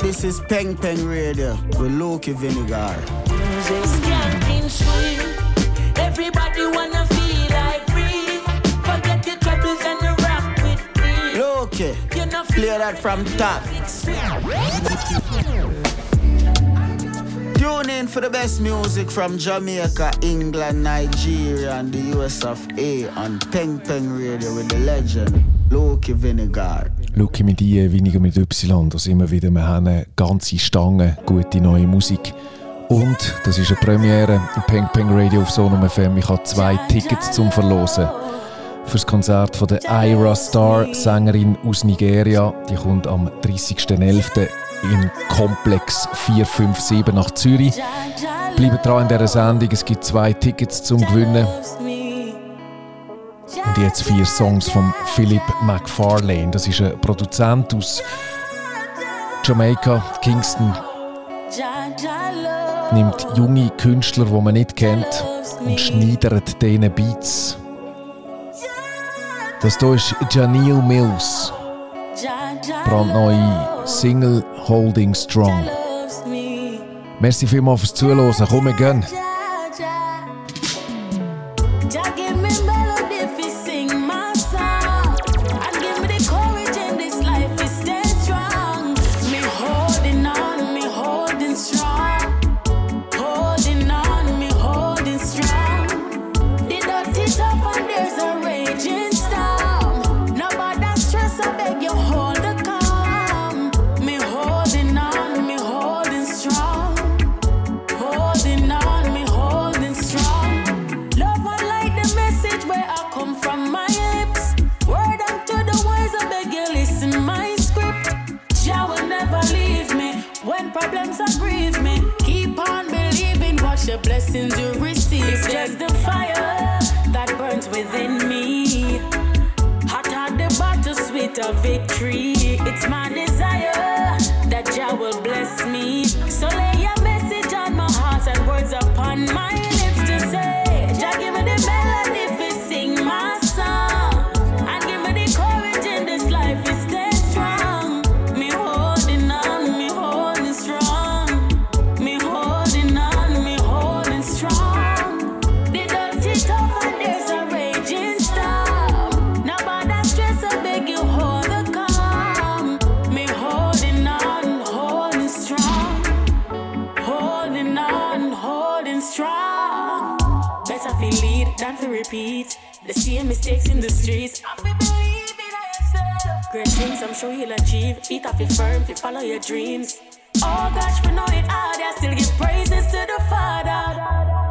This is Peng Peng Radio with Loki Vinegar. Everybody wanna feel like free. Forget your troubles and rock with me. Loki, play that from top. Tune in for the best music from Jamaica, England, Nigeria, and the US of A on Peng Peng Radio with the legend Loki Vinegar. Luki mit I, weniger mit Y, da sind wir wieder. Wir haben ganze Stange gute neue Musik. Und das ist eine Premiere im Peng Peng Radio auf Sonum FM. Ich habe zwei Tickets zum Verlosen. Für das Konzert von der Ira Star, Sängerin aus Nigeria. Die kommt am 30.11 im Komplex 457 nach Zürich. Bleibt dran in dieser Sendung, es gibt zwei Tickets zum Gewinnen. Und jetzt vier Songs von Philip McFarlane. Das ist ein Produzent aus Jamaika, Kingston. Nimmt junge Künstler, die man nicht kennt, und schneidert denen Beats. Das hier ist Janelle Mills. Brandneue Single Holding Strong. Merci vielmals fürs Zuhören. Komm, wir gehen. Blessings you receive. It's just the fire that burns within me. Hotter the battle, sweeter victory. It's my desire that Jah will bless me. So lay a message on my heart and words upon my lips same in the streets. Great things I'm sure you'll achieve. Eat up your firm, if follow your dreams. Oh gosh, we know it hard. I still give praises to the Father.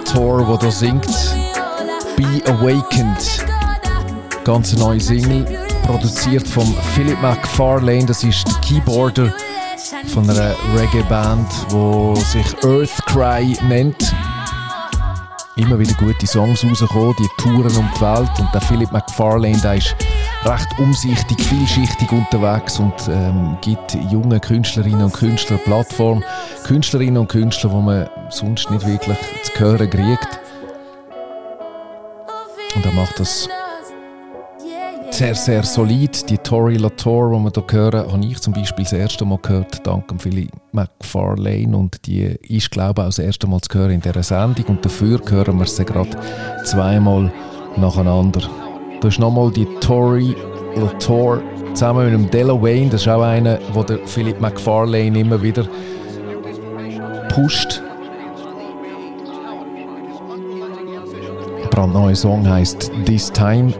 Latour, die da singt. Be Awakened. Ganz neue Single, produziert von Philip McFarlane. Das ist der Keyboarder von einer Reggae-Band, die sich Earthcry nennt. Immer wieder gute Songs rausgekommen, die touren um die Welt. Und der Philip McFarlane, der ist recht umsichtig, vielschichtig unterwegs und ähm, gibt jungen Künstlerinnen und Künstlern Plattform. Künstlerinnen und Künstler, die man sonst nicht wirklich zu hören kriegt. Und er macht das sehr, sehr solid. Die Tori Latour, die wir hier hören, habe ich zum Beispiel das erste Mal gehört, dank dem McFarlane. Und die ist, glaube ich, auch das erste Mal zu hören in dieser Sendung. Und dafür hören wir sie gerade zweimal nacheinander. Da ist nochmal die Tori Latour zusammen mit dem Della Wayne. Das ist auch einer, wo der Philip McFarlane immer wieder pusht. Brandneue Song heißt This Time.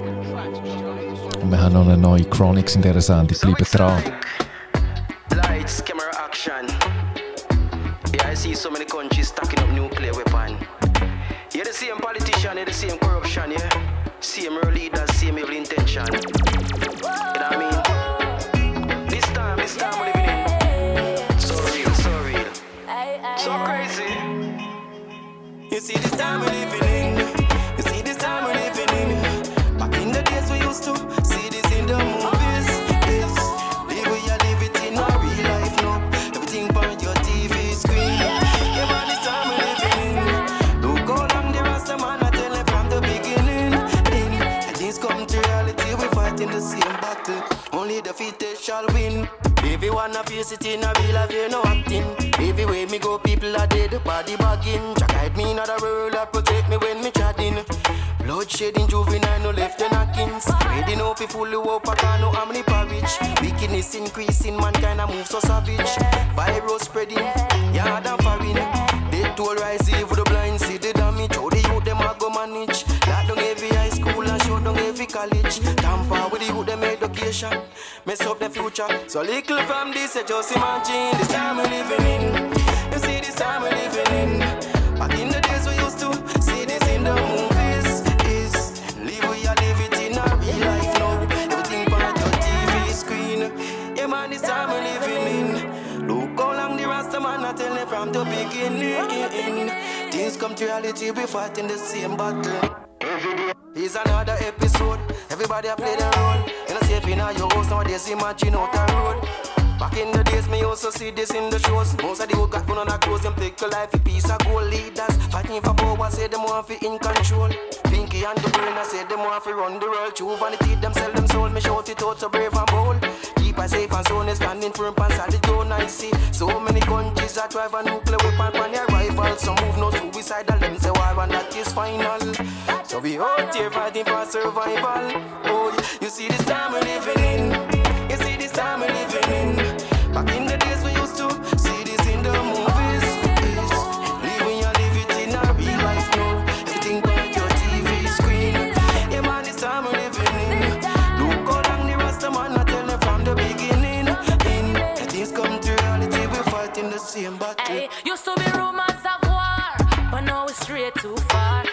Und wir haben noch eine neue Chronix in dieser Sendung. Bleibt dran. Lights, camera, action. Yeah, I see so many countries stacking up nuclear weapon. Yeah, the same politician, yeah, the same corruption, yeah. Same real leaders, same evil intention. You know what I mean? This time, this time. So real, so real. So crazy. You see this time we're living in. The fittest shall win. If you wanna face it in a real life, you no acting. Every way me go, people are dead, body bagging. Jack guide me in other world that protect me when me chatting. Bloodshed in juvenile, no left and knockings. Reading up, fully up, I can't know how many porridge. Wickedness increasing, mankind a move so savage. Virus spreading, yard and foreign. Dead toll rise, evil the blind, see the damage. How the youth them a go manage. Lock down every high school and shut down every college. Tamper with the youth them education. Mess up the future. So little from this, I just imagine this time we're living in. You see this time we're living in. Back in the days we used to see this in the movies. Is live you live it in a real life now. Everything on your TV screen. Yeah man, this time we're living in. Look how long the Rasta man I tell you from the beginning. Things come to reality, we fighting the same battle. Here's another episode. Everybody a play their role. You know, safe in your house nowadays, imagine out the road. Back in the days, me also see this in the shows. Most of the old got put on a clothes, them take a life, a piece of gold leaders. Fighting for power, say them want to in control. Pinky and the brain, I say them want to run the world. True vanity, them sell them soul, me shout it out so brave and bold. Keep us safe and sound, standing firm and solid ground, I see. So many countries that drive a nuclear weapon on their rivals. Some move no suicidal, them say war and that is final. So we out here fighting for survival. Oh, you see this time we're living in. You see this time we're living in. Back in same battle. Hey, used to be rumors of war, but now it's straight too far.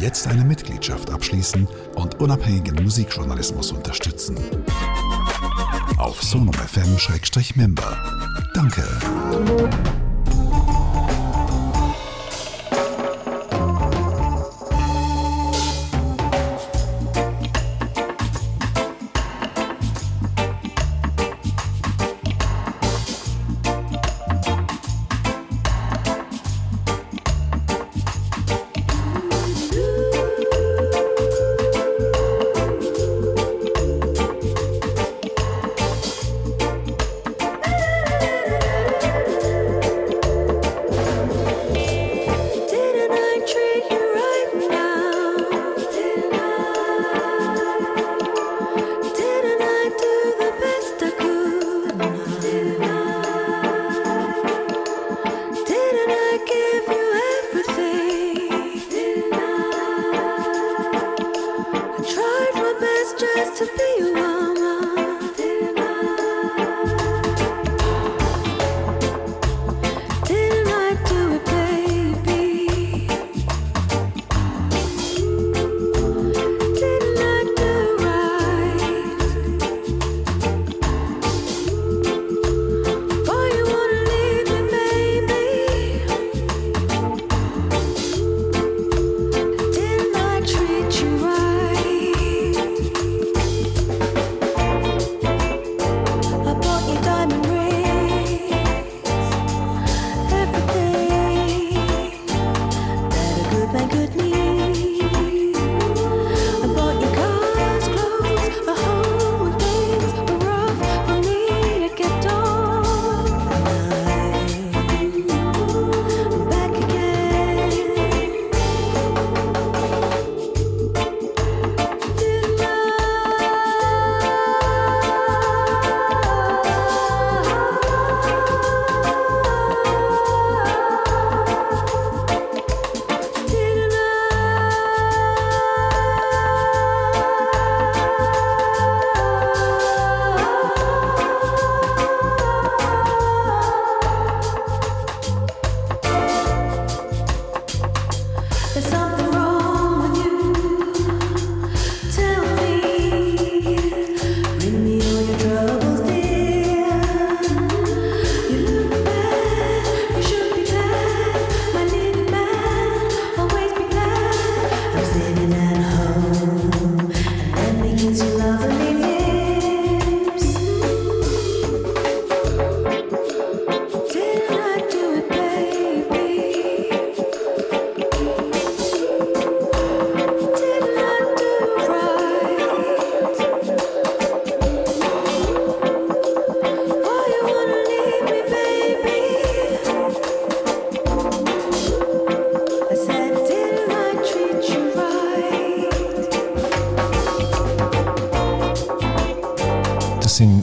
Jetzt eine Mitgliedschaft abschließen und unabhängigen Musikjournalismus unterstützen. Auf sonumfm-member. Danke.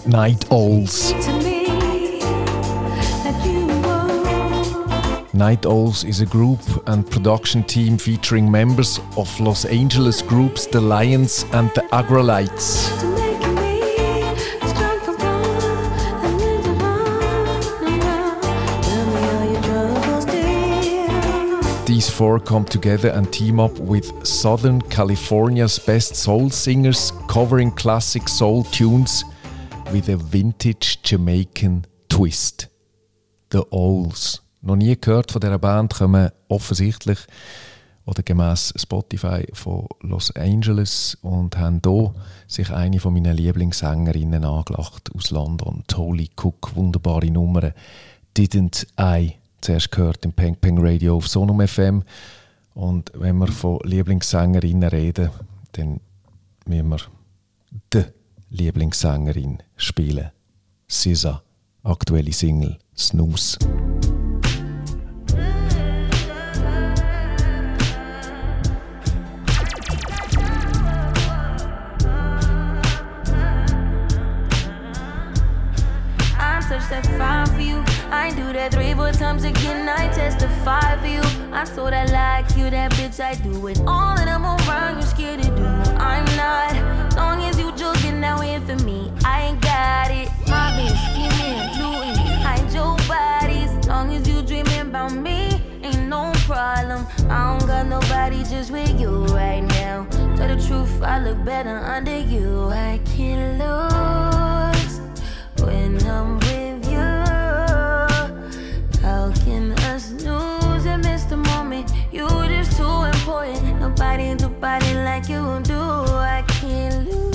Night Owls. Night Owls is a group and production team featuring members of Los Angeles groups The Lions and the Aggrolites. These four come together and team up with Southern California's best soul singers, covering classic soul tunes with a vintage Jamaican twist. The Owls. Noch nie gehört von dieser Band, kommen offensichtlich oder gemäß Spotify von Los Angeles und haben hier sich eine von meinen Lieblingssängerinnen angelacht aus London, Tolly Cook, wunderbare Nummer. Didn't I zuerst gehört im Peng Peng Radio auf Sonum FM und wenn wir von Lieblingssängerinnen reden, dann müssen wir die Lieblingssängerin spielen. SZA, aktuelle Single Snooze. I do that three, four times again. I testify for you. I'm so that like you, that bitch. I do it all, and I'm around. You scared to do. I'm not. Long as now in for me, I ain't got it. My bitch, scheming, looting, hide your bodies. Long as you dreaming about me ain't no problem. I don't got nobody just with you right now. Tell the truth, I look better under you. I can't lose when I'm with you. How can us lose and miss the moment? You just too important. Nobody do body like you do. I can't lose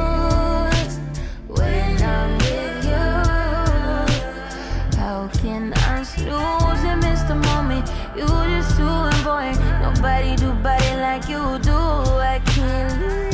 You just too important. Nobody do body like you do. I can't lose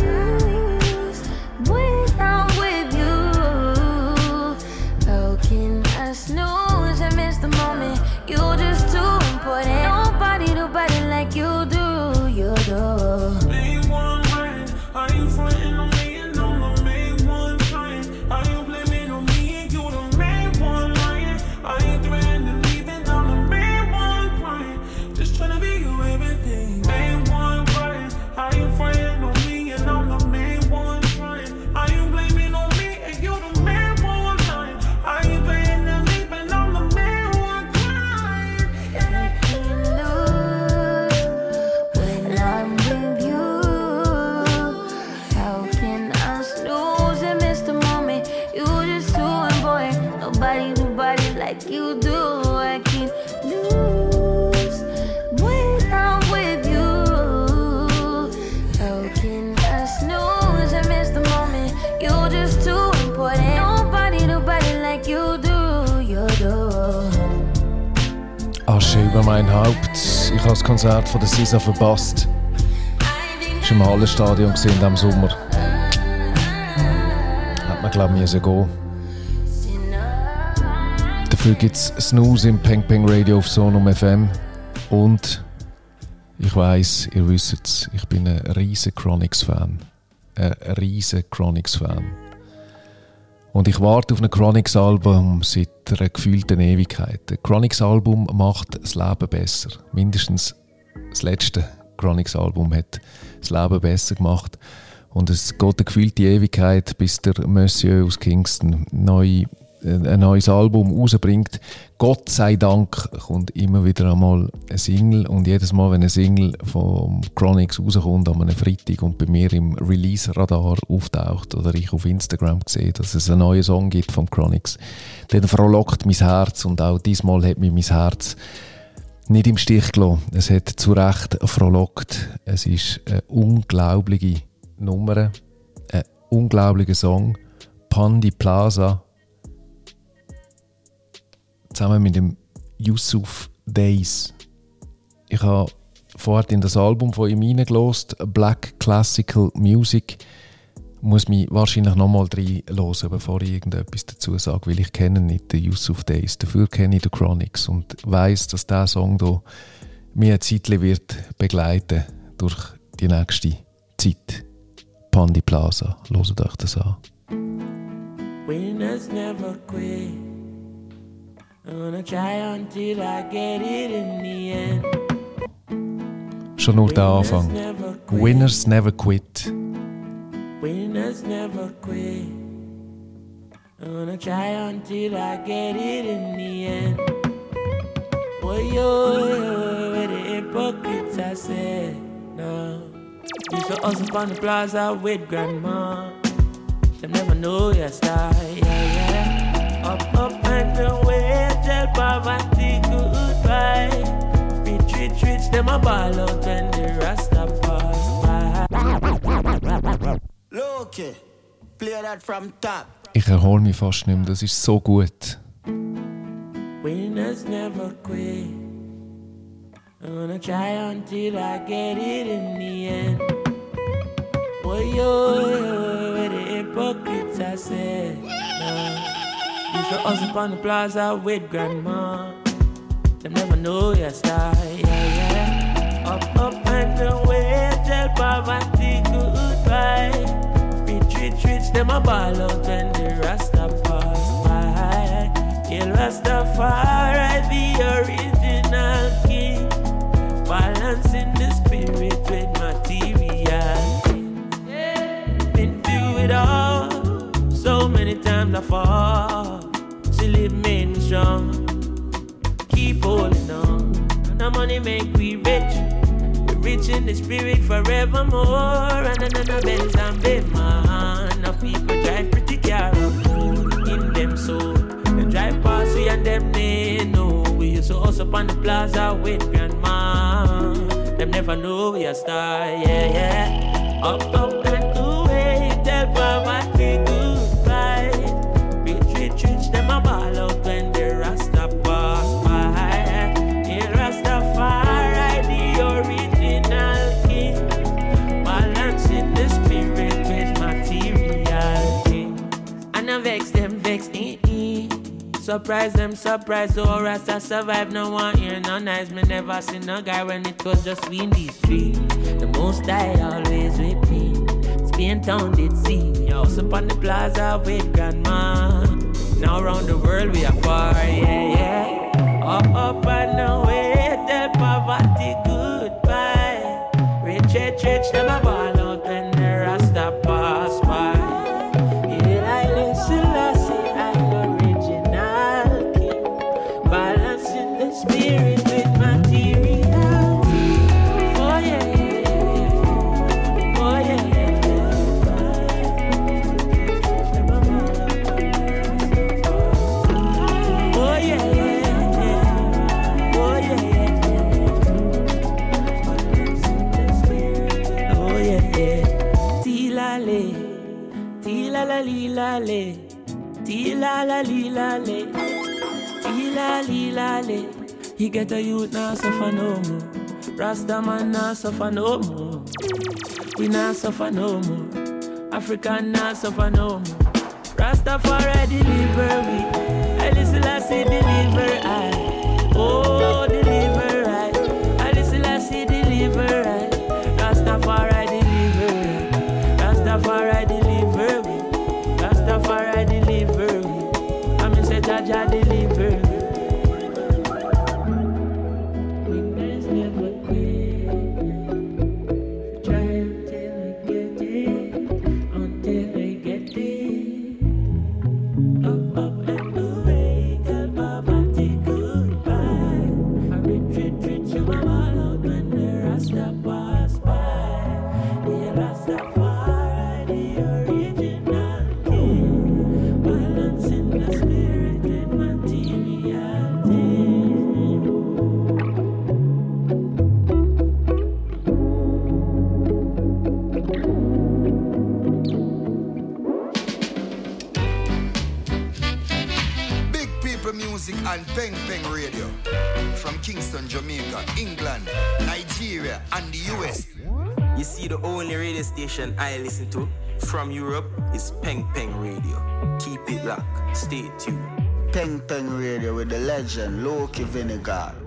über mein Haupt. Ich habe das Konzert von der Sisa verpasst. Ich war im Hallenstadion gesehen diesem Sommer. Hat man glaube ich gehen. Dafür gibt es Snooze im Peng Peng Radio auf Sonum FM. Und ich weiß, ihr wisst es, ich bin ein riesen Chronix-Fan. Ein riesen Chronix-Fan. Und ich warte auf ein Chronix-Album seit einer gefühlten Ewigkeit. Ein Chronix-Album macht das Leben besser. Mindestens das letzte Chronix-Album hat das Leben besser gemacht. Und es geht eine gefühlte Ewigkeit, bis der Monsieur aus Kingston neu, äh, ein neues Album rausbringt. Gott sei Dank kommt immer wieder einmal eine Single und jedes Mal, wenn eine Single vom Chronix rauskommt an einem Freitag und bei mir im Release-Radar auftaucht oder ich auf Instagram sehe, dass es einen neuen Song gibt vom Chronix, dann frohlockt mein Herz und auch diesmal hat mich mein Herz nicht im Stich gelassen. Es hat zu Recht frohlockt. Es ist eine unglaubliche Nummer, ein unglaublicher Song. Pandi Plaza zusammen mit dem Yusuf Days. Ich habe vorher in das Album von ihm reingelost, Black Classical Music. Muss mich wahrscheinlich nochmal reinhören, bevor ich irgendetwas dazu sage, weil ich kenne nicht den Yusuf Days. Dafür kenne ich den Chronix und weiß, dass dieser Song hier mir eine Zeit wird begleiten durch die nächste Zeit. Pandi Plaza, hört euch das an. Winners never quit. Schon nur der Anfang. Winners never quit. Winners never quit. I'm gonna try until I get it in the end. Boy, yo, yo, where the hypocrites I said, no. Used to hustle on the plaza with grandma. Them never know your style, yeah, yeah. Up, up and away, tell poverty goodbye. Rich, rich, rich, them a ball out when the Rasta pass by. Loki, play that from top. Ich erhole mich fast nicht mehr, das ist so gut. Winners never quit. I'm gonna try until I get it in the end. Boy, yo, where the hypocrites I said. No. Used to hustle on the plaza with grandma. Them never know your style, yeah, yeah. Up, up and away, tell poverty goodbye. Rich, rich, rich, them a ball out when the Rasta pass by. Kill Rastafari, the original king. Balancing the spirit with material. Been through it all, so many times I fall. Still it strong. Keep holding on. And the money make we rich. We rich in the spirit forevermore. And the Benz and Bema. Now people drive pretty car up in them soul. They drive past we and them they know. We used to hustle on the plaza with grandma. Them never know we a star, yeah, yeah. Up, up Surprise them, surprise, oh Rasta survive, no one hear no nice. Me never seen no guy when it was just we in these streets. The most I always me. Spain town did see me house up on the plaza with grandma. Now around the world we are far, yeah, yeah. Up, up and away, tell poverty goodbye. Rich, rich, rich, them a tilala lilale, tilala lilale, tilala lilale. He get a youth now suffer no more. Rasta man now suffer no more. We now suffer no more. African now suffer no more. Rastafari deliver listen, I say deliver I. Oh, deliver I'm in Music and Peng Peng Radio. From Kingston, Jamaica, England, Nigeria, and the US. You see, the only radio station I listen to from Europe is Peng Peng Radio. Keep it locked. Stay tuned. Peng Peng Radio with the legend Loki Vinegar.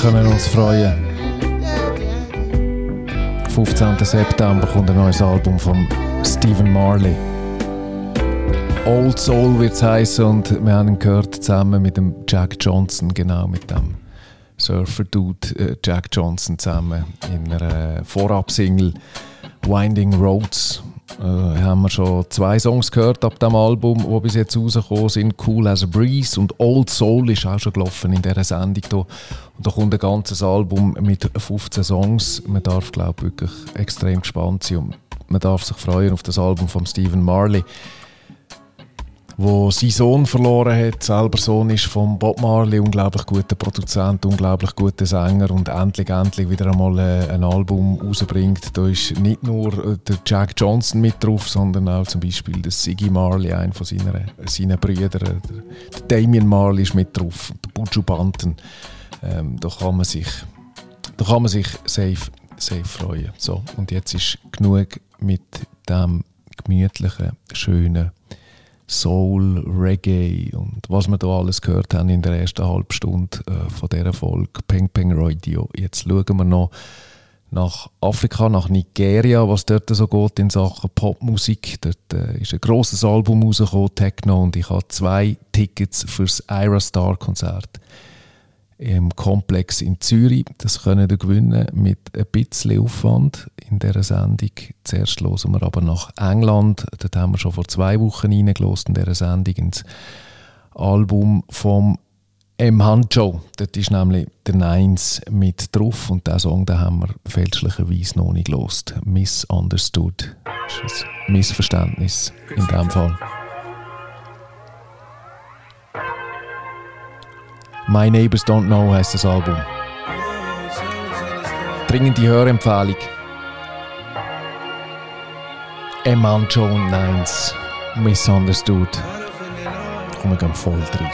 Können uns freuen. 15. September kommt ein neues Album von Stephen Marley. Old Soul wird es heißen und wir haben ihn gehört zusammen mit dem Jack Johnson, genau mit dem Surfer-Dude äh, Jack Johnson zusammen in einer Vorab-Single Winding Roads. Äh, haben wir schon zwei Songs gehört ab dem Album, die bis jetzt rausgekommen sind. Cool as a Breeze und Old Soul ist auch schon gelaufen in dieser Sendung hier. Und da kommt ein ganzes Album mit 15 Songs. Man darf, glaube ich, wirklich extrem gespannt sein und man darf sich freuen auf das Album von Stephen Marley wo sein Sohn verloren hat. Selber Sohn ist von Bob Marley, unglaublich guter Produzent, unglaublich guter Sänger und endlich, endlich wieder einmal äh, ein Album rausbringt. Da ist nicht nur äh, der Jack Johnson mit drauf, sondern auch zum Beispiel der Siggy Marley, einer von seiner, seinen Brüdern. Der, Damien Marley ist mit drauf, der Buju Banton. Ähm, da kann man sich, da kann man sich safe, safe freuen. So, und jetzt ist genug mit dem gemütlichen, schönen Soul, Reggae und was wir da alles gehört haben in der ersten halben Stunde äh, von dieser Folge Peng Peng Radio. Jetzt schauen wir noch nach Afrika, nach Nigeria, was dort so geht in Sachen Popmusik. Dort äh, ist ein grosses Album rausgekommen, Techno, und ich habe zwei Tickets fürs Ira Star Konzert im Komplex in Zürich. Das können ihr gewinnen mit ein bisschen Aufwand in dieser Sendung. Zuerst hören wir aber nach England. Dort haben wir schon vor zwei Wochen reingelost in dieser Sendung ins Album vom M. Hancho. Dort ist nämlich der Nines mit drauf und diesen Song den haben wir fälschlicherweise noch nicht gelost. Misunderstood. Das ist ein Missverständnis in dem Fall. My Neighbors Don't Know heißt das Album. Dringende Hörempfehlung. M Huncho Nines. Misunderstood. Komm, wir gehen voll drin.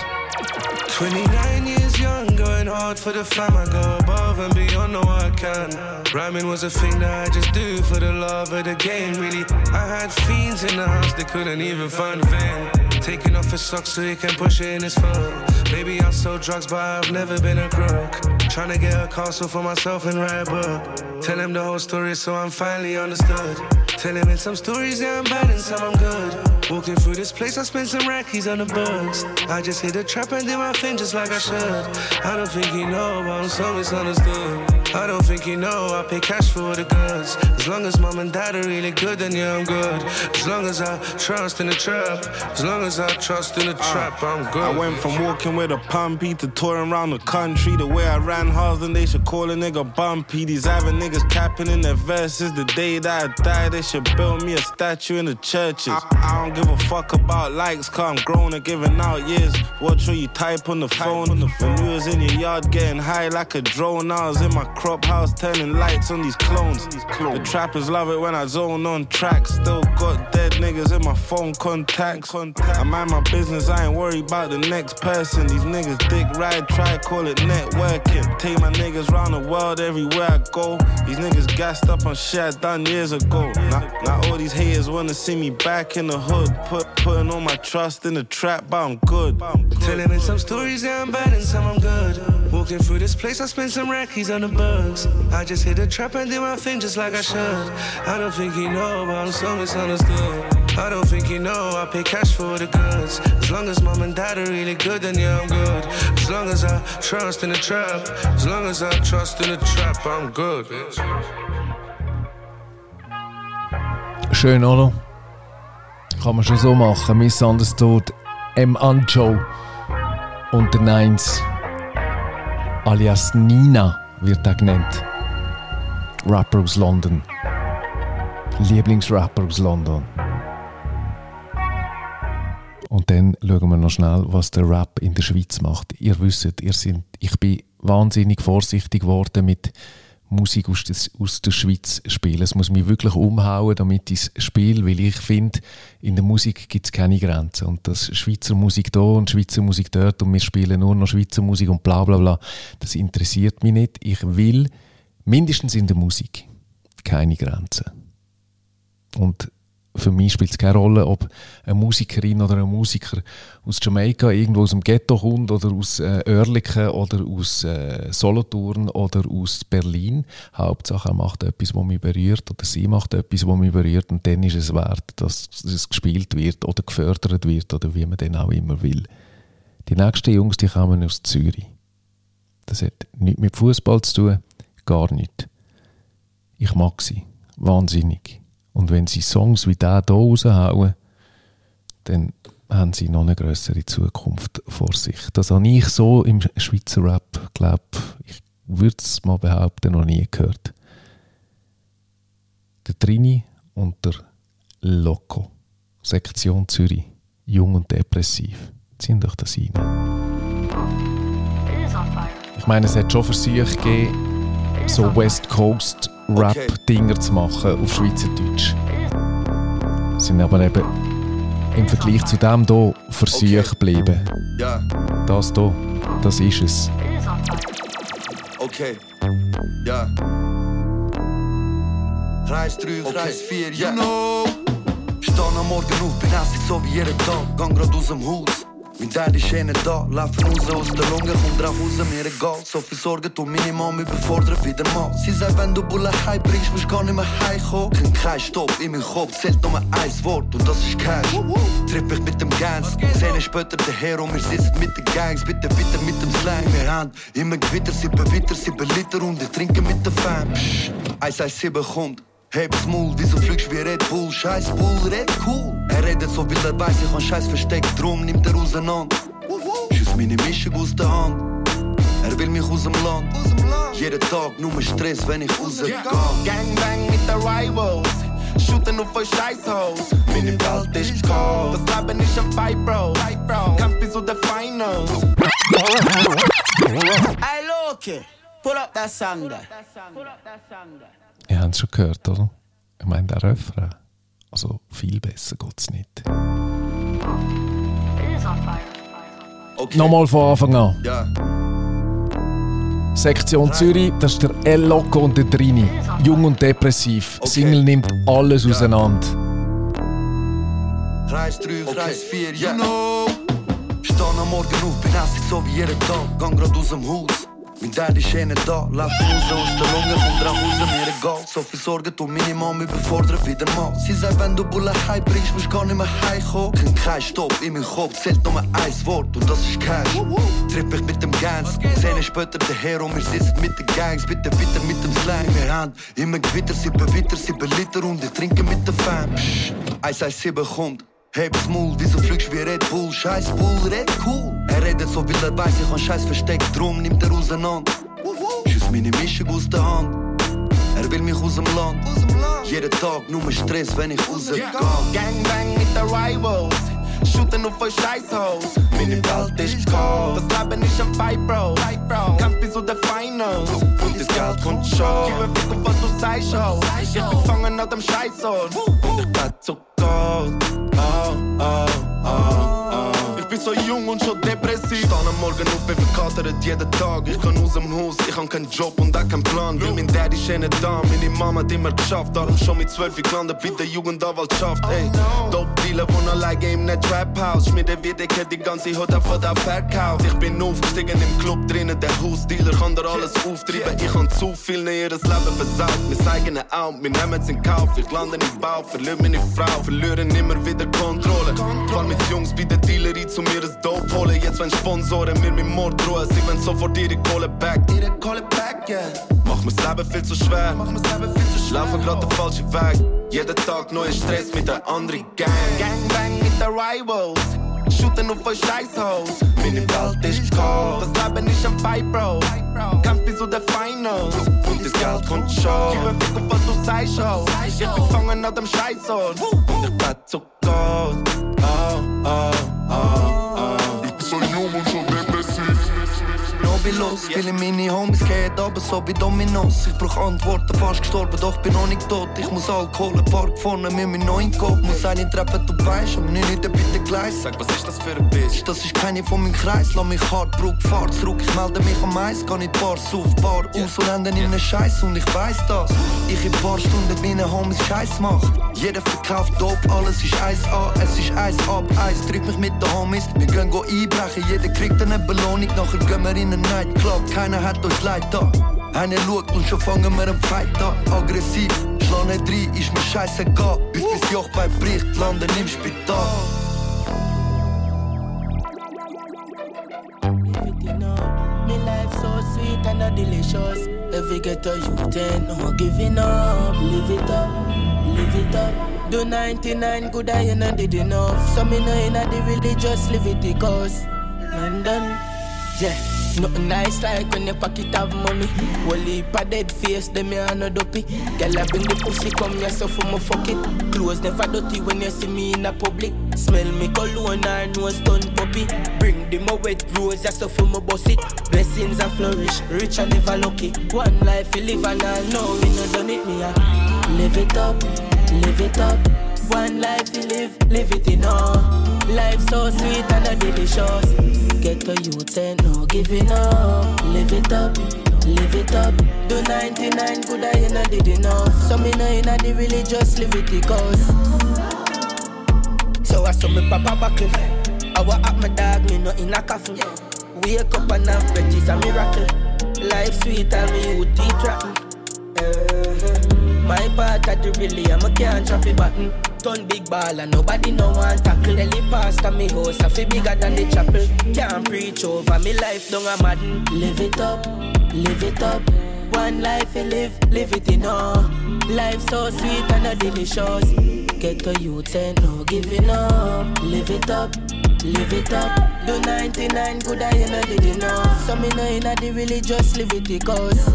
29 years young, going hard for the fam. I go above and beyond, no I can. Rhyming was a thing that I just do for the love of the game. Really, I had fiends in the house, they couldn't even find a van. Taking off his socks so he can push it in his phone. Baby, I sold drugs, but I've never been a crook. Trying to get a castle for myself and write a book. Tell him the whole story so I'm finally understood. Tell him in some stories, yeah, I'm bad and some I'm good. Walking through this place, I spent some rackies on the bugs. I just hit the trap and did my thing just like I should. I don't think he know, but I'm so misunderstood. I don't think he know, I pay cash for the goods. As long as mom and dad are really good, then yeah, I'm good. As long as I trust in the trap, as long as I trust in the ah, trap, I'm good. I went from walking with a pumpy to touring around the country. The way I ran hard, then they should call a nigga bumpy. These other niggas capping in their verses. The day that I die, they should build me a statue in the churches. I, I don't give a fuck about likes, cause I'm grown and giving out years. Watch what you type on the phone. When you was in your yard getting high like a drone, I was in my crop house turning lights on these clones. The trappers love it when I zone on tracks. Still got dead niggas in my phone contacts. I mind my business, I ain't worried about the next person. These niggas dick ride, try call it networking. Take my niggas round the world everywhere I go. These niggas gassed up on shit I done years ago. Now, now all these haters wanna see me back in the hood. Put, putting all my trust in the trap, but I'm good. Tell him in some stories, yeah, I'm bad and some I'm good. Walking through this place, I spent some rackies on the bugs. I just hit the trap and did my thing just like I should. I don't think he know, but I'm so misunderstood. I don't think he know, I pay cash for the goods. As long as mom and dad are really good, then yeah, I'm good. As long as I trust in the trap, as long as I trust in the trap, I'm good. Schön, oder? Kann man schon so machen. Misunderstood, M. Anjo und der Nines, alias Nina wird er genannt. Rapper aus London. Lieblingsrapper aus London. Und dann schauen wir noch schnell, was der Rap in der Schweiz macht. Ihr wisst, ihr sind, ich bin wahnsinnig vorsichtig geworden mit Musik aus, des, aus der Schweiz spielen. Es muss mich wirklich umhauen, damit ich spiele, weil ich finde, in der Musik gibt es keine Grenzen. Und das Schweizer Musik da und Schweizer Musik dort und wir spielen nur noch Schweizer Musik und bla bla bla, das interessiert mich nicht. Ich will mindestens in der Musik keine Grenzen. Und für mich spielt es keine Rolle, ob eine Musikerin oder ein Musiker aus Jamaika irgendwo aus dem Ghetto kommt oder aus äh, oder aus äh, Solothurn oder aus Berlin. Hauptsache er macht etwas, was mich berührt oder sie macht etwas, was mich berührt und dann ist es wert, dass es gespielt wird oder gefördert wird oder wie man dann auch immer will. Die nächsten Jungs, die kommen aus Zürich. Das hat nichts mit Fußball zu tun, gar nichts. Ich mag sie, wahnsinnig. Und wenn sie Songs wie der hier raushauen, dann haben sie noch eine größere Zukunft vor sich. Das habe ich so im Schweizer Rap, glaube ich, würde es mal behaupten, noch nie gehört. Der Trini und der Loco. Sektion Zürich. Jung und depressiv. Ziehen doch das rein. Ich meine, es hat schon Versuche gegeben, so West Coast Rap-Dinger zu machen auf Schweizerdeutsch. Sind aber eben im Vergleich zu dem hier Versuche geblieben. Ja, Das hier, das ist es. okay. Ja. Kreis 3, Kreis 4, you know. Steh am Morgen auf, bin hässlich so wie jeden Tag. Gang grad aus dem Haus. Dad ist eh nicht da, laufen raus aus der Lunge, komm drauf raus, mir egal. So viel Sorgen tun meine Mom überfordert wieder mal. Sie sagt, wenn du Bulle heim bringst, musst gar nicht mehr heimkommen. Kein kein Stopp, in meinem Kopf zählt nur ein Wort und das ist Cash. Tripp ich mit dem Gans, Zähne später daher und wir sitzen mit den Gangs, bitte weiter mit dem Slang. Wir haben immer Gewitter, sieben Witter, sieben Liter und ich trinke mit der Fam. Psst, 117 kommt. Heb's Maul, wieso fliegst wie Red Bull? Scheiß Bull, red cool. Redet so, weil er weiß, ich han Scheiß versteckt, drum nimmt er auseinander. Schieß meine Mischung aus der Hand. Er will mich aus dem Land. Jeden Tag nur Stress, wenn ich rausgehe. Gangbang mit den Rivals. Shooten auf euch Scheißhaus. Meine Welt ist kalt. Das Leben ist ein Fight, Bro. Kampf bis zu den Finals. Loki, pull up that song there. Ihr habt es schon gehört, oder? Ich meine, der Refrain. Also viel besser geht es nicht. Okay. Nochmal von Anfang an. Ja. Sektion Zürich, das ist der El Loco und der Trini. Jung und depressiv. Single nimmt alles auseinander. Kreis 3, Kreis 4, ja. You know. Steh am Morgen auf, bin so wie jeden Tag. Gang grad aus dem Haus. Mit der ist Min daddy tjejen är dalar, Fusa och Stallonga hundra hundra mir egal So viel för sorget meine Mom vi wieder mal. Sie Sisa wenn du Bullen high musst mors kan immer high ho Kein kein Stopp in meinem Kopf, zählt nur ein Wort und das ist Cash. Tripp ich mit dem Gans, Zähne später daher und wir sitzen mit den Gangs. Bitte wieder mit dem Slang, Wir haben immer Gewitter, sieben Witter, sieben Liter und ich trinke mit der Fam. Eis, Eis, sieben Hund Heb's Maul, wieso fliegst wie Red Bull? Scheiß Bull, Red Cool. Redet so, weil er weiß, ich han Scheiß versteckt, drum nimmt er auseinander. Schieß meine Mischung aus der Hand. Er will mich aus dem Land. Jeden Tag nur Stress, wenn ich rausgehe. Gangbang mit den Rivals. Shooten auf euch Scheißhaus. Meine Welt ist kalt. Das Leben ist ein Fight, Bro. Kampf bis zu den Finals. Und das Geld kommt schon. Gib mir Blick auf was du sagst, ho. Ich bin gefangen an dem Scheißort. Und ich bin zu kalt. Oh, oh, oh, oh. Bin so jung und schon depressiv. Steh am Morgen auf, bin verkatert jeden Tag. Ich kann aus dem Haus, ich hab keinen Job und auch keinen Plan. Weil mein Daddy ist eh nicht da, meine Mama hat immer geschafft. Darum schon mit zwölf gelandet bei der Jugendanwaltschaft. Ey, Dope Dealer wohnen alleine im net Rap House. Schmiede wie dicke die ganze Hut von der verkauft. Ich bin aufgestiegen im Club drinnen, der Hausdealer kann dir alles auftreiben. Ich han zu viel in ihres Leben versaut. Mein eigenes Out, wir nehmen's in Kauf. Ich lande im Bau, verliere meine Frau, verlieren immer wieder Kontrolle. Fall mit Jungs bei der Dealerie zu mir das Dope holen. Jetzt wenn Sponsoren mir mit Mord drohen, sie wollen sofort ihre Kohle back. Ihre Kohle back, yeah. Mach mir's Leben viel zu schwer. Mach mir's Leben viel zu schwer. Laufen grad den falschen Weg. Jeden Tag neuer Stress mit der anderen Gang. Gangbang mit den Rivals. Shooten auf euch Scheißhaus. Meine Welt ist kalt. Das Leben ist ein Fight, Bro. Kampf bis zu den Finals. Und das Geld kommt schon. Gib mir Blick auf was du sagst, ho. Ich bin gefangen an dem Scheißort. Und ich bin zu kalt. Oh, oh, bin los. Viele meine Homies gehen aber so wie Dominos. Ich brauch Antworten, fast gestorben, doch bin noch nicht tot. Ich muss Alkohol, ein Park vorne mit meinem neuen Code. Muss einen treffen, du weißt, nicht nicht bitte Gleis. Sag, was ist das für ein Bild? Das ist keine von meinem Kreis, lass mich hart, Bruck, fahr zurück. Ich melde mich am Eis, geh nicht Bars auf, Bar aus und ende in ne Scheiß und ich weiß das. Ich in paar Stunden meine Homies Scheiß mach. Jeder verkauft Dope, alles ist Eis an, es ist Eis ab, Eis. Triff mich mit den Homies, wir gehen go einbrechen, jeder kriegt eine Belohnung. Nachher gehen wir in einen Nightclub, keiner hat uns leid da. Einer schaut und schon fangen wir einen Fight. Aggressiv, nicht rein, ist mir scheißegal. Bis bis Jochbein bricht, landen im Spital. Me life so sweet and a delicious. Every get a youth ain't no giving up. Live it up, live it up. Do 99 good I ain't not did enough. So me know inna the religious Leviticus. London, yeah. Nothing nice like when your pocket have money. Well, heap a dead face, them me no dopey. Girl, I bring the pussy, come so for me fuck it. Clothes never dirty when you see me in a public. Smell me cologne or nose done puppy. Bring them a wet rose, so for me boss it. Blessings a flourish, rich and never lucky. One life you live and I know we no done it me a. Live it up, live it up. One life you live, live it in all. Life so sweet and delicious. Get a youth ain't no giving up. Live it up, live it up. Do 99 good I ain't not did enough. So me know inna the religious Leviticus. So I saw me papa buckle. I wa at my dog, me no in a coffin. Wake up and have is a miracle. Life sweet and me youth eat rotten. Uh-huh. My part of the really, I'm a can't drop it button. Turn big ball and nobody no want tackle. Ellie pastor me house, I feel bigger than the chapel. Can't preach over me life, don't a madden. Live it up, live it up. One life you live, live it in all. Life so sweet and a delicious. Get a youth ain't no giving up. Live it up, live it up. Do 99 good I ain't not did enough. So me know inna the religious Leviticus.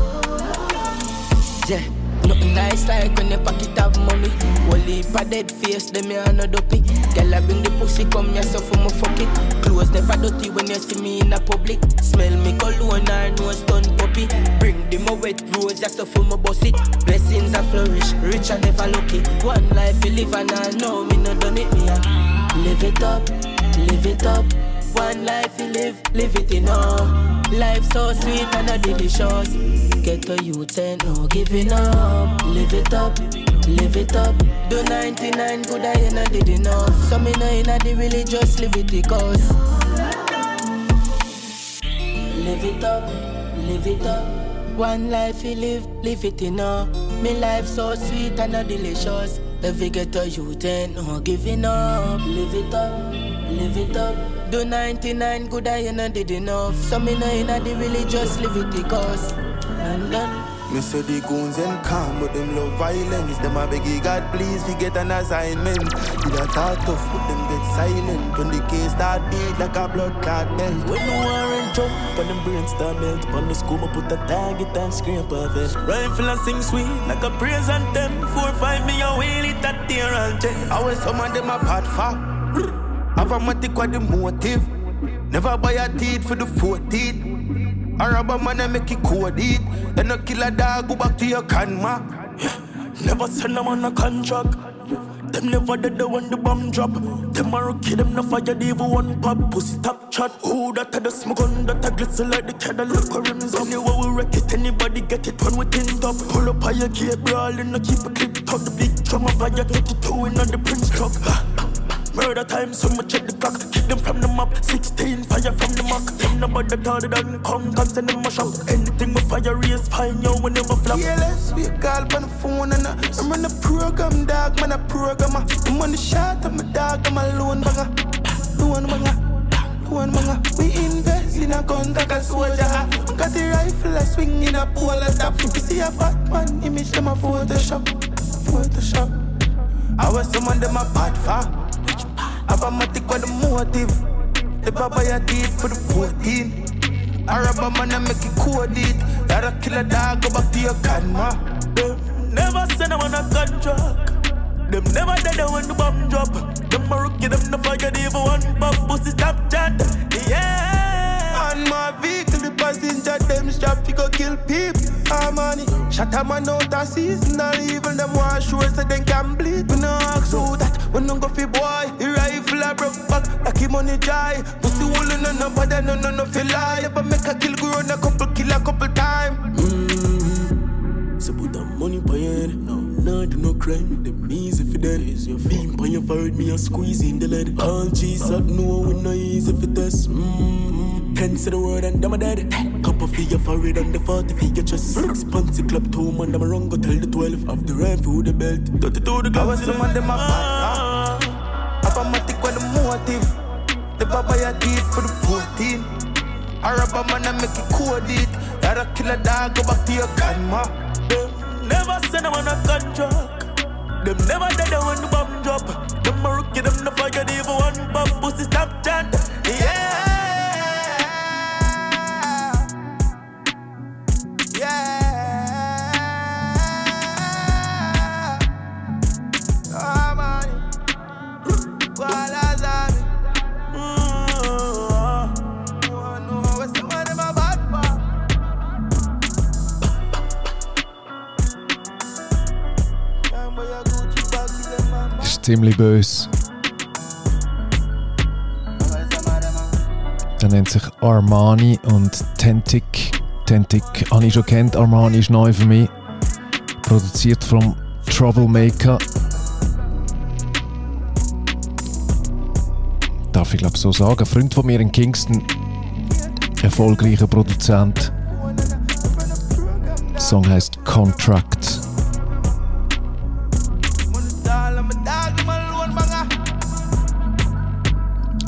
Yeah. Nothing nice like when your pocket have money. Well, if a dead face, them me a no dopey. Girl, I bring the pussy, come here, so for me fuck it. Clothes never dirty when you see me in a public. Smell me cologne or no stun puppy. Bring them a wet rose just for my boss it. Blessings a flourish, rich and never lucky. One life you live and I know me no done it me. a Live it up, live it up. One life you live, live it in all. Life so sweet and a delicious. Get to youth and no giving up. Live it up, live it up. Do 99 good I ain't not did enough. So me know in the religious live it because. Live it up, live it up. One life you live, live it all. Me life so sweet and a delicious. Every get to youth and no giving up. Live it up, live it up. Do 99 good I ain't not did enough. So me know in the religious live it because. And. Me say the goons and calm, but them love violence. Them a beg God, please, we get an assignment. Did I talk tough, but them get silent. When the case start beat like a blood clot belt. When the war and jump and them brains start melt On the school, I put a target and scream perfect Rifle and sing sweet like a praise anthem Four, five, me a wheel it at tear and I was some of them a bad for. Have a matic what the motive. Never buy a teeth for the 14. Arab man and make it code it. Kill a dog, go back to your canma. Never send them on a contract. Them never dead the when the bomb drop. A rookie, them no fire, they even one pop. Pussy top chat Who that a the smoke on that a glisten like the Cadillac or rims Anywhere we wreck it, anybody get it when we tin top. Pull up higher, keep brawling, no keep a clip top. The big drum of fire, 22 in on the Prince truck Murder time, so much check the clock. Kick them from the map. 16 fire from the mock. Them nobody harder than come, come send them a shock. Anything with fire is fine, yo, we never flop. Yeah, let's be a call on the phone and uh, I'm on the program, dog, man, a programmer. I'm on the shot, I'm a dog, I'm a lone banger. Lone banger, lone banger. We invest in a gun, like a soldier. Got the rifle, I swing in a pole, I stop. You see a Batman image, them a Photoshop, Photoshop. I was someone them a bad for. Have a matic with the motive. The baba ya teeth for the 14. Arab man a make it code it. That a kill a dog, go back to your grandma. Them never send them on a contract. Them never dead when the bomb drop. Them a rookie, them no fire, they even one pop. Pussy stop chat. Yeah. On my vehicle, the passenger, them strap, fi go kill people. Ah, money. Shut a man out of season, or even them want sure so they can bleed. We no ask who that, we no go fi boy. The rifle a broke back, like him money dry. Pussy hole in no bother, no no no fi lie. Never make a kill, go run a couple, kill a couple time. Mmm, So put that money by your. No, no, do no crime. Them easy for that. Is your feet by your forehead, me a squeeze in the lead. All cheese up, no, we no easy for this. Mm-hmm. Can't say the word and I'm a dead. Of your forehead and the 40 for your chest. Six club two man, I'm wrong, go tell the 12 of the rifle with the belt. 32 the I glass. was some of them a bad ah. for. Have a matic with the motive. The baba ya teeth for the 14. Arab man a make it code it. That a dog, go back to your grandma. Them never send them on a contract. Them never dead when the bomb drop. Them a rookie, them no fire, they even one pop. Pussy stop chat. Ziemlich böse. Der nennt sich Armani und Tentic. Tentic habe ich schon kennt, Armani ist neu für mich. Produziert vom Troublemaker. Darf ich glaube so sagen. Ein Freund von mir in Kingston. Erfolgreicher Produzent. Der Song heißt Contract.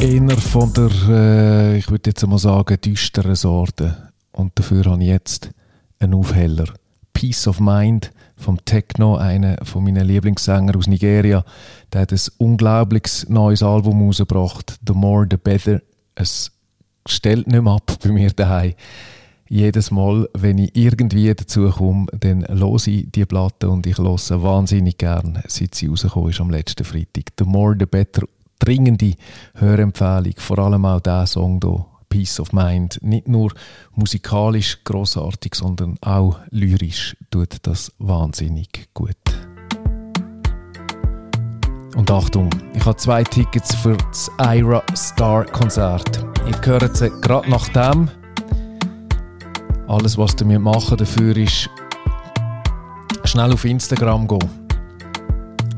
Eher von der, äh, ich würde jetzt mal sagen, düsteren Sorte. Und dafür habe ich jetzt einen Aufheller. Peace of Mind vom Techno, einer von meinen Lieblingssänger aus Nigeria. Der hat ein unglaubliches neues Album rausgebracht. The More the Better. Es stellt nicht mehr ab bei mir daheim. Jedes Mal, wenn ich irgendwie dazu komme, dann höre ich die Platte und ich höre wahnsinnig gern, seit sie rausgekommen ist am letzten Freitag. The More the Better dringende Hörempfehlung. Vor allem auch der Song hier, Peace of Mind. Nicht nur musikalisch großartig, sondern auch lyrisch tut das wahnsinnig gut. Und Achtung, ich habe zwei Tickets für das Ira Star Konzert. Ihr hört sie gerade nach dem. Alles, was ihr machen dafür ist, schnell auf Instagram gehen.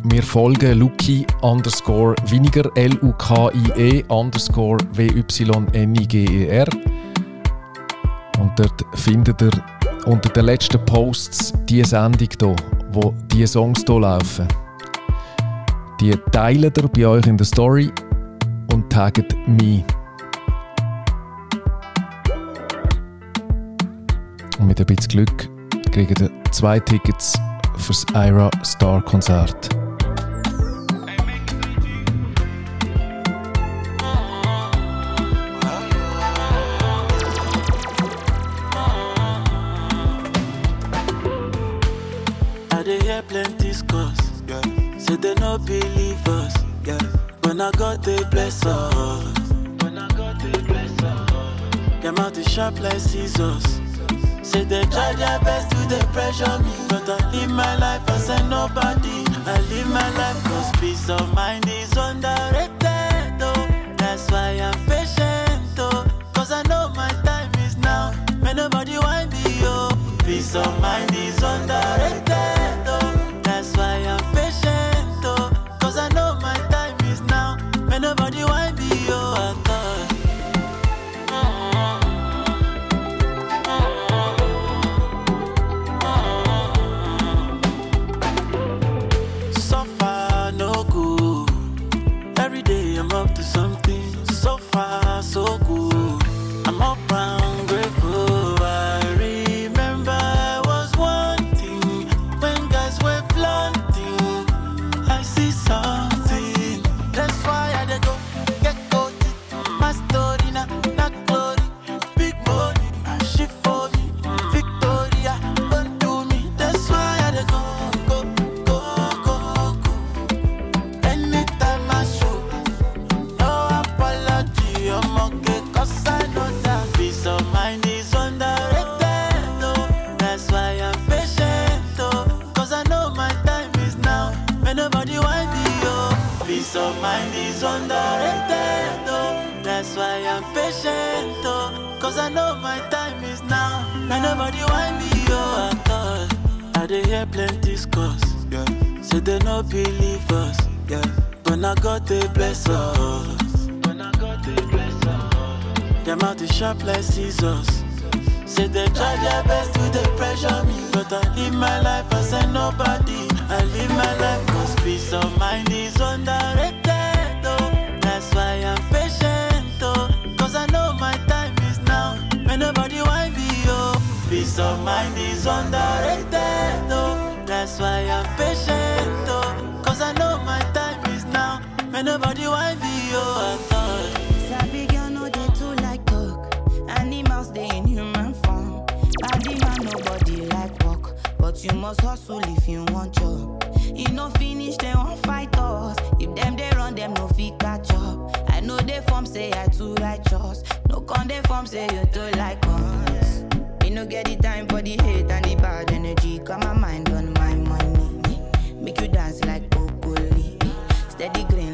Wir folgen Luki underscore weniger L-U-K-I-E underscore W-Y-N-I-G-E-R. Und dort findet ihr unter den letzten Posts die Sendung hier, wo die Songs hier laufen. Die teilt ihr bei euch in der Story und taggt mich. Und mit ein bisschen Glück kriegt ihr zwei Tickets fürs Ira Star Konzert. Us. When I got they bless us. Them out the sharp like scissors. Say they try their best to they me. But I live my life as a nobody. I live my life cause peace of mind is underrated. Oh. That's why I'm patient. Oh. Cause I know my time is now. May nobody want me. Oh. Peace of mind is underrated. Say they no believe us. Yeah. When I got they bless us. When I got they bless us. Them out the sharp like scissors. Say they try their best to they pressure me. But I live my life as a nobody. I live my life cause peace of mind is underrated. Oh. That's why I'm patient. Cause I know my time is now. May nobody want me. Oh. Peace of mind is underrated. Oh. That's why I'm patient. May nobody want. Oh. I thought. Sabi girl no dey too like talk. Animals dey in human form. Body man nobody like work, but you must hustle if you want job. E no finish dem wan fight us. If them they run them no fit catch up. I know dey form say I too righteous. No con dey form say you too like us. Me no get the time for the hate and the bad energy. Got my mind on my money. Make you dance like broccoli. Steady green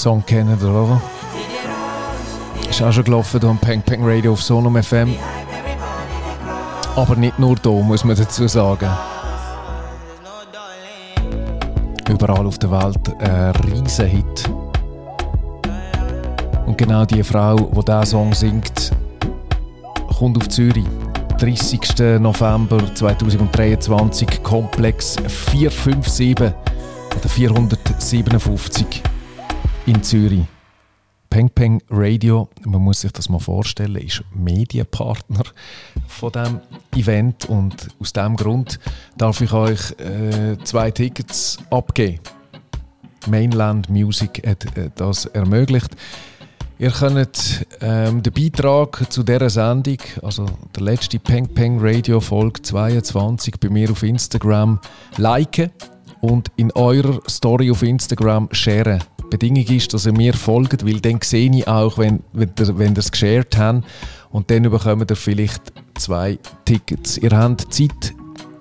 Song kennen ihr, oder? Ist auch schon gelaufen hier am Peng Peng Radio auf Sonum FM. Aber nicht nur da, muss man dazu sagen. Überall auf der Welt ein riesen Hit. Und genau die Frau, die diesen Song singt, kommt auf Zürich. 30. November 2023, Komplex 457 oder 457 in Zürich. Peng Peng Radio, man muss sich das mal vorstellen, ist Medienpartner von dem Event und aus diesem Grund darf ich euch äh, zwei Tickets abgeben. Mainland Music hat äh, das ermöglicht. Ihr könnt ähm, den Beitrag zu dieser Sendung, also der letzte Peng Peng Radio Folge 22, bei mir auf Instagram liken und in eurer Story auf Instagram sharen. Bedingung ist, dass ihr mir folgt, weil dann sehe ich auch, wenn, wenn ihr wenn es geshared habt und dann bekommt ihr vielleicht zwei Tickets. Ihr habt Zeit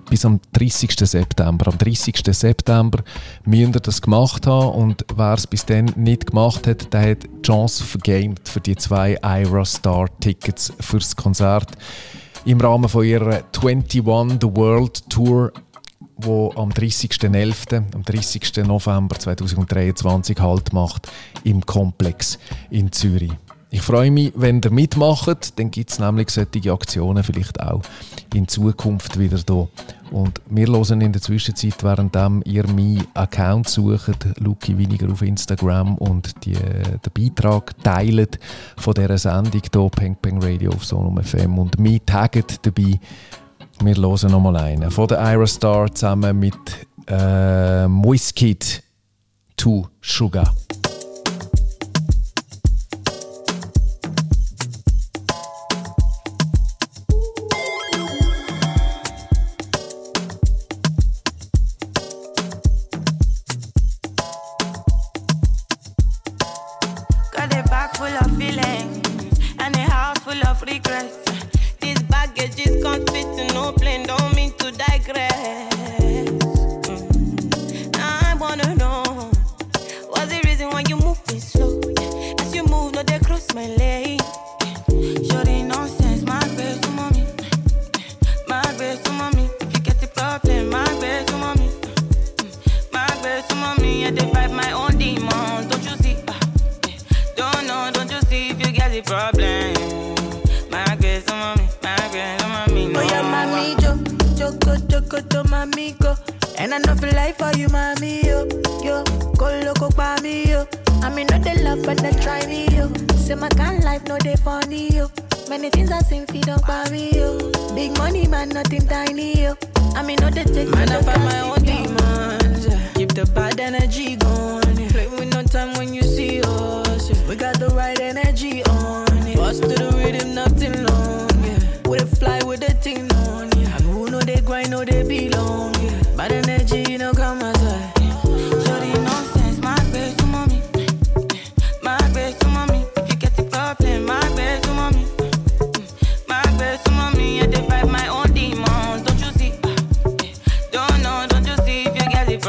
bis am 30. September. Am 30. September müsst ihr das gemacht haben und wer es bis dann nicht gemacht hat, der hat die Chance vergamed für die zwei Ira Star Tickets fürs Konzert im Rahmen von ihrer 21 The World Tour wo am 30.11., am 30. November 2023 Halt macht im Komplex in Zürich. Ich freue mich, wenn ihr mitmacht, dann gibt es nämlich solche Aktionen vielleicht auch in Zukunft wieder da. Und wir hören in der Zwischenzeit, während ihr meinen Account sucht, Luki Winiger auf Instagram und die, den Beitrag teilt von dieser Sendung hier, Peng Peng Radio auf Sonum FM und mich taggt dabei, wir hören nochmal einen. Von der Ira Star zusammen mit äh, Wizkid to Sugar.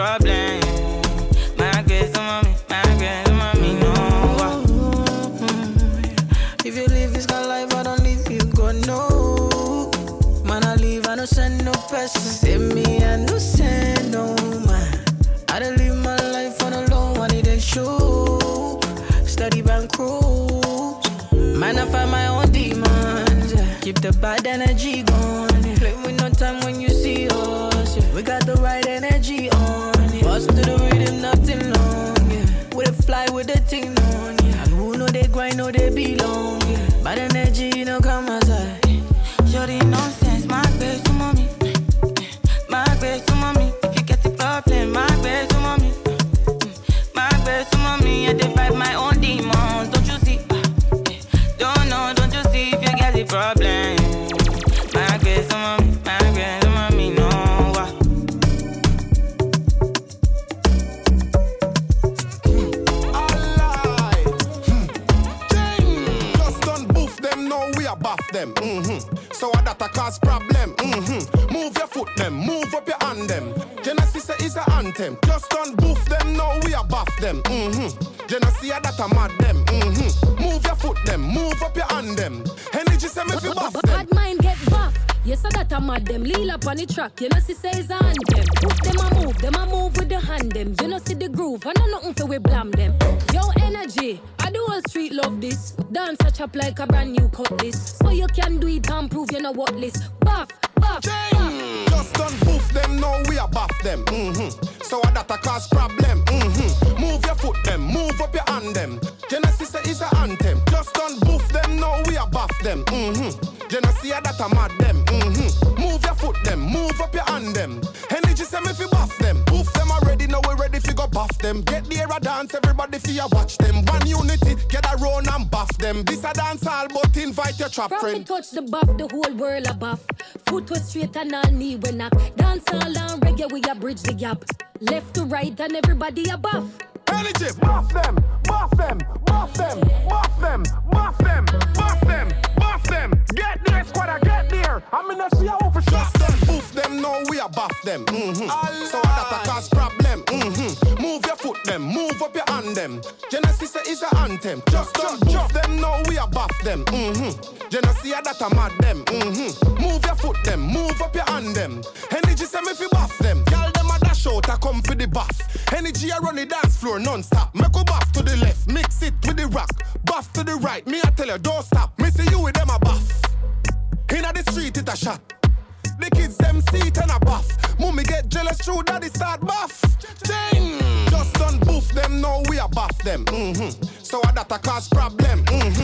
Problem? My grace, oh mommy, my grace, oh mommy, no. Mm-hmm. If you live this kind life, I don't leave you, go no. Man, I leave, I don't send no person. Save me, I no send no man. I don't live my life on a low, I need a show. Study bank cruise. Man, I find my own demons. Keep the bad energy yeah. Play with no time when you see us. We got the right energy on. To the rhythm, nothing long. Yeah. We dey fly with the thing on. Yeah. And who know they grind, know they belong. Yeah. Bad energy, no come aside. Anthem. Just don't boof them, no, we are buff them. Mm-hmm. Genesis that a mad them. Mm-hmm. Move your foot them, move up your hand them. I a mad them. Lean up on the track. You know, see say it's a anthem. Put them a move, them a move with the hand them. You know, see the groove. I know nothing for we blam them. Yo, energy. I do all street love this. Dance a chop like a brand new cutlass. So you can do it and prove you know what list. Buff, buff, buff. Just don't boof them, now we are buff them. Mm-hmm. So that a cause problem. Mm-hmm. Move your foot them, move up your hand them. Genesis is a anthem. Just don't boof them, now we are buff them. Mm-hmm. Them. Get there a dance, everybody fi a watch them. One unity, get a round and buff them. This a dance all, but invite your trap From friend. touch the buff, the whole world a buff. Foot was straight and all knee when knock. Dance all and reggae, we a bridge the gap. Left to right and everybody a buff. Energy, buff them, buff them, buff them, buff them, buff them, buff them, buff them. Squad, get there. I'm in the see how for shot them. Boof them, now we are buff them. Mm-hmm. So that a cause problem. Mm-hmm. Move your foot them, move up your hand them. Genesis is a anthem. Just don't them, now we are buff them. Mm-hmm. Genesis that a mad them. Mm-hmm. Move your foot them, move up your hand them. Energy say me fi buff them. Girl them a dash out, I come for the buff. Energy I run the dance floor non-stop. Make a buff to the left, mix it with the rock. Buff to the right, me I tell you don't stop. Me see you with them a buff. Inna the street it a shot. The kids them see it and a buff. Mummy get jealous through daddy start buff. Ching! Just don't boof them, now we a buff them. Mm-hmm. So that a cause problem. Mm-hmm.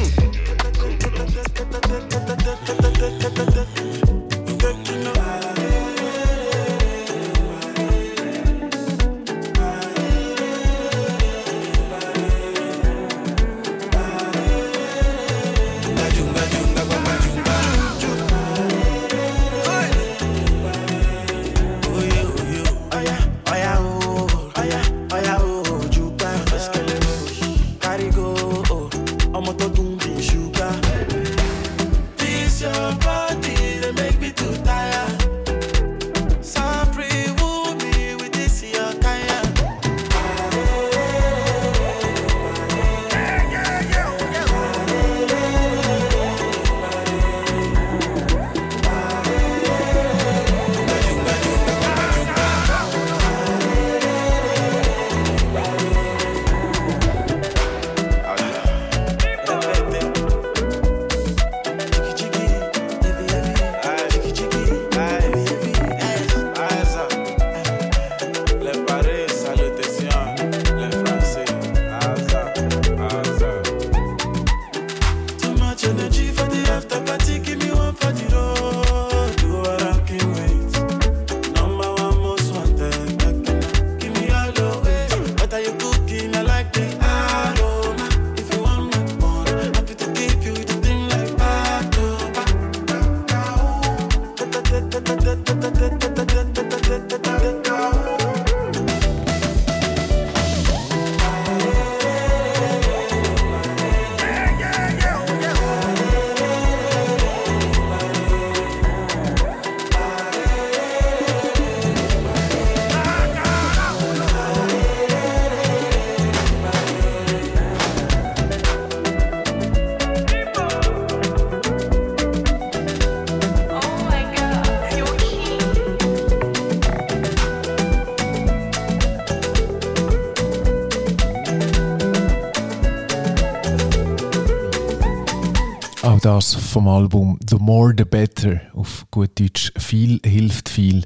Vom Album The More the Better, auf gut Deutsch viel hilft viel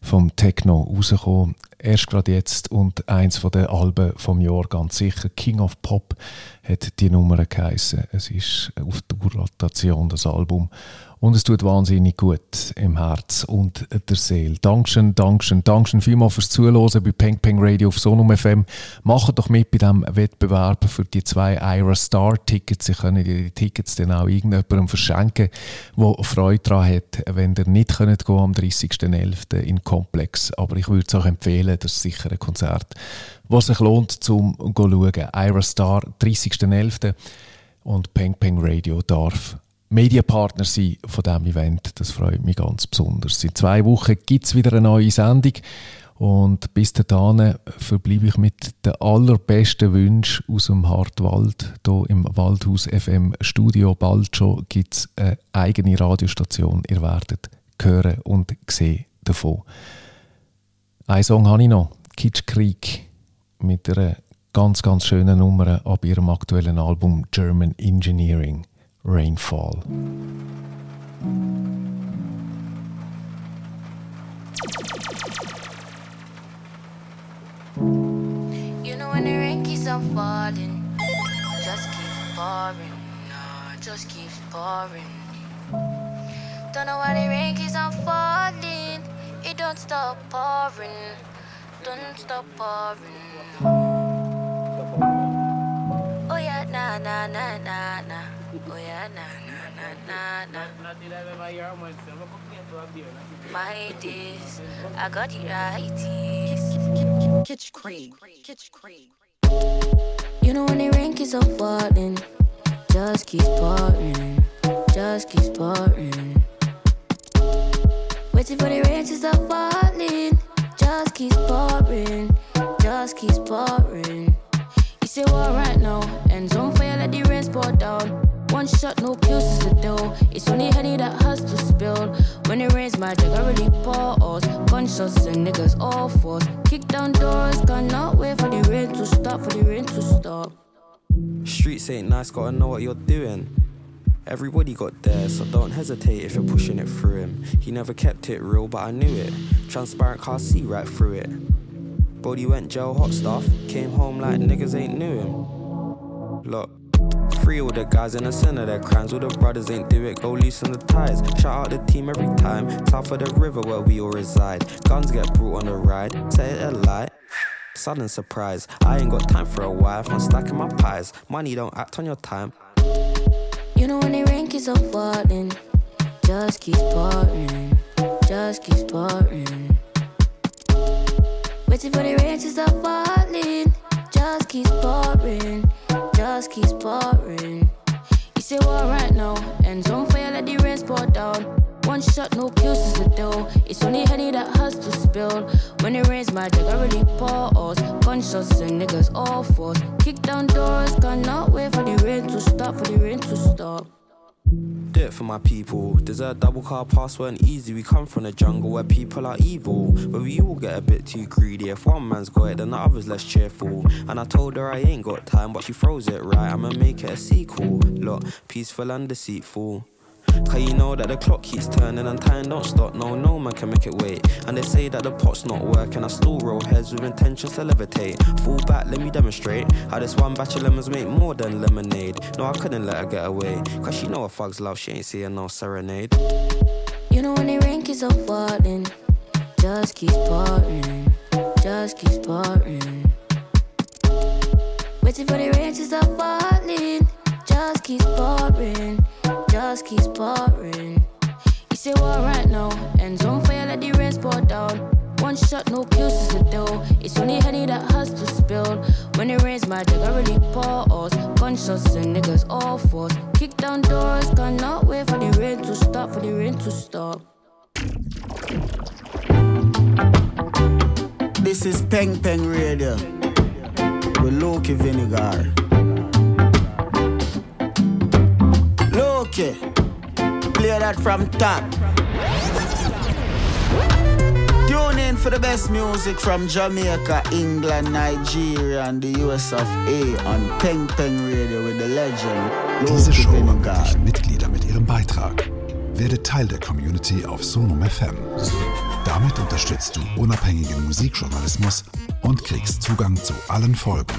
vom Techno rausgekommen. Erst gerade jetzt und eins von den Alben vom Jahr ganz sicher. King of Pop hat die Nummer geheissen. Es ist auf Tourrotation das Album und es tut wahnsinnig gut im Herz und der Seele. Dankeschön, Dankeschön, Dankeschön vielmals fürs Zuhören bei Peng Peng Radio auf Sonum FM. Macht doch mit bei diesem Wettbewerb für die zwei Ira Star Tickets. Sie können die Tickets dann auch irgendjemandem verschenken, der Freude daran hat, wenn ihr nicht könnt gehen am 30.11. in Komplex. Aber ich würde es auch empfehlen, das ist sicher ein Konzert, was sich lohnt zum schauen. Ira Star, 30.11. und Peng Peng Radio darf Medienpartner sein von diesem Event. Das freut mich ganz besonders. In zwei Wochen gibt es wieder eine neue Sendung. Und bis dahin verbleibe ich mit den allerbesten Wünschen aus dem Hartwald. Hier im Waldhaus FM Studio. Bald schon gibt es eine eigene Radiostation. Ihr werdet hören und sehen davon. Ein Song habe ich noch. Kitschkrieg mit einer ganz, ganz schönen Nummer ab ihrem aktuellen Album German Engineering Rainfall. You know when the rain keeps on falling, just keeps pouring, just keeps pouring. Don't know why the rain keeps on falling, it don't stop pouring, don't stop pouring. Oh yeah, nah, nah, nah, nah, nah. Oh yeah, nah, nah, nah, nah, nah. My days, I got the righties. Kitschkrieg. Kitsch cream. You know when the rain keeps on falling, just keeps pouring, just keeps pouring. Waiting for the rain to stop falling, just keeps pouring, just keeps pouring. You say what right now, and don't fail let the rain pour down. Shot, no is the dough. It's only honey that has to spill. When it rains, magic already pours. Gunshots and niggas all force. Kick down doors, cannot wait for the rain to stop, for the rain to stop. Streets ain't nice, gotta know what you're doing. Everybody got there, so don't hesitate if you're pushing it through him. He never kept it real, but I knew it. Transparent car see right through it. Brody went jail hot stuff, came home like niggas ain't knew him. Look, free all the guys in the center their crimes. All the brothers ain't do it, go loosen the ties. Shout out the team every time. South of the river where we all reside. Guns get brought on the ride, set it alight. Sudden surprise, I ain't got time for a wife. I'm stacking my pies. Money don't act on your time. You know when the rain keeps on falling, just keeps pouring, just keeps pouring. Waiting for the rain to stop falling, just keeps pouring, just keeps pouring. Shot, no kills is dough. It's only honey that has to spill. When it rains, magic already pours. Gunshots and niggas all force. Kick down doors, cannot wait for the rain to stop, for the rain to stop. Do it for my people. Desert double car pass weren't easy. We come from the jungle where people are evil. Where we all get a bit too greedy. If one man's got it, then the other's less cheerful. And I told her I ain't got time, but she froze it right. I'ma make it a sequel. Look, peaceful and deceitful. Cause you know that the clock keeps turning and time don't stop. No, no man can make it wait. And they say that the pot's not working. I still roll heads with intentions to levitate. Fall back, let me demonstrate how this one batch of lemons make more than lemonade. No, I couldn't let her get away. Cause she know a thug's love, she ain't seeing no serenade. You know when the rain keeps on falling, just keeps pouring, just keeps pouring. Waiting for the rain to stop falling, just keeps pouring, just keeps pouring. You say what right now, and don't fail let the rain pour down. One shot, no kills the dough. It's only honey that has to spill. When it rains, magic already pours. Gunshots and niggas all force. Kick down doors, cannot wait for the rain to stop, for the rain to stop. This is Peng Peng Radio with Loki Winiger. Loki, play that from top. Tune in for the best music from Jamaica, England, Nigeria, and the US of A on Peng Peng Radio with the legend Diese Show Vinegar. ermöglichen Mitglieder mit ihrem Beitrag. Werde Teil der Community auf Sonum FM. Damit unterstützt du unabhängigen Musikjournalismus und kriegst Zugang zu allen Folgen.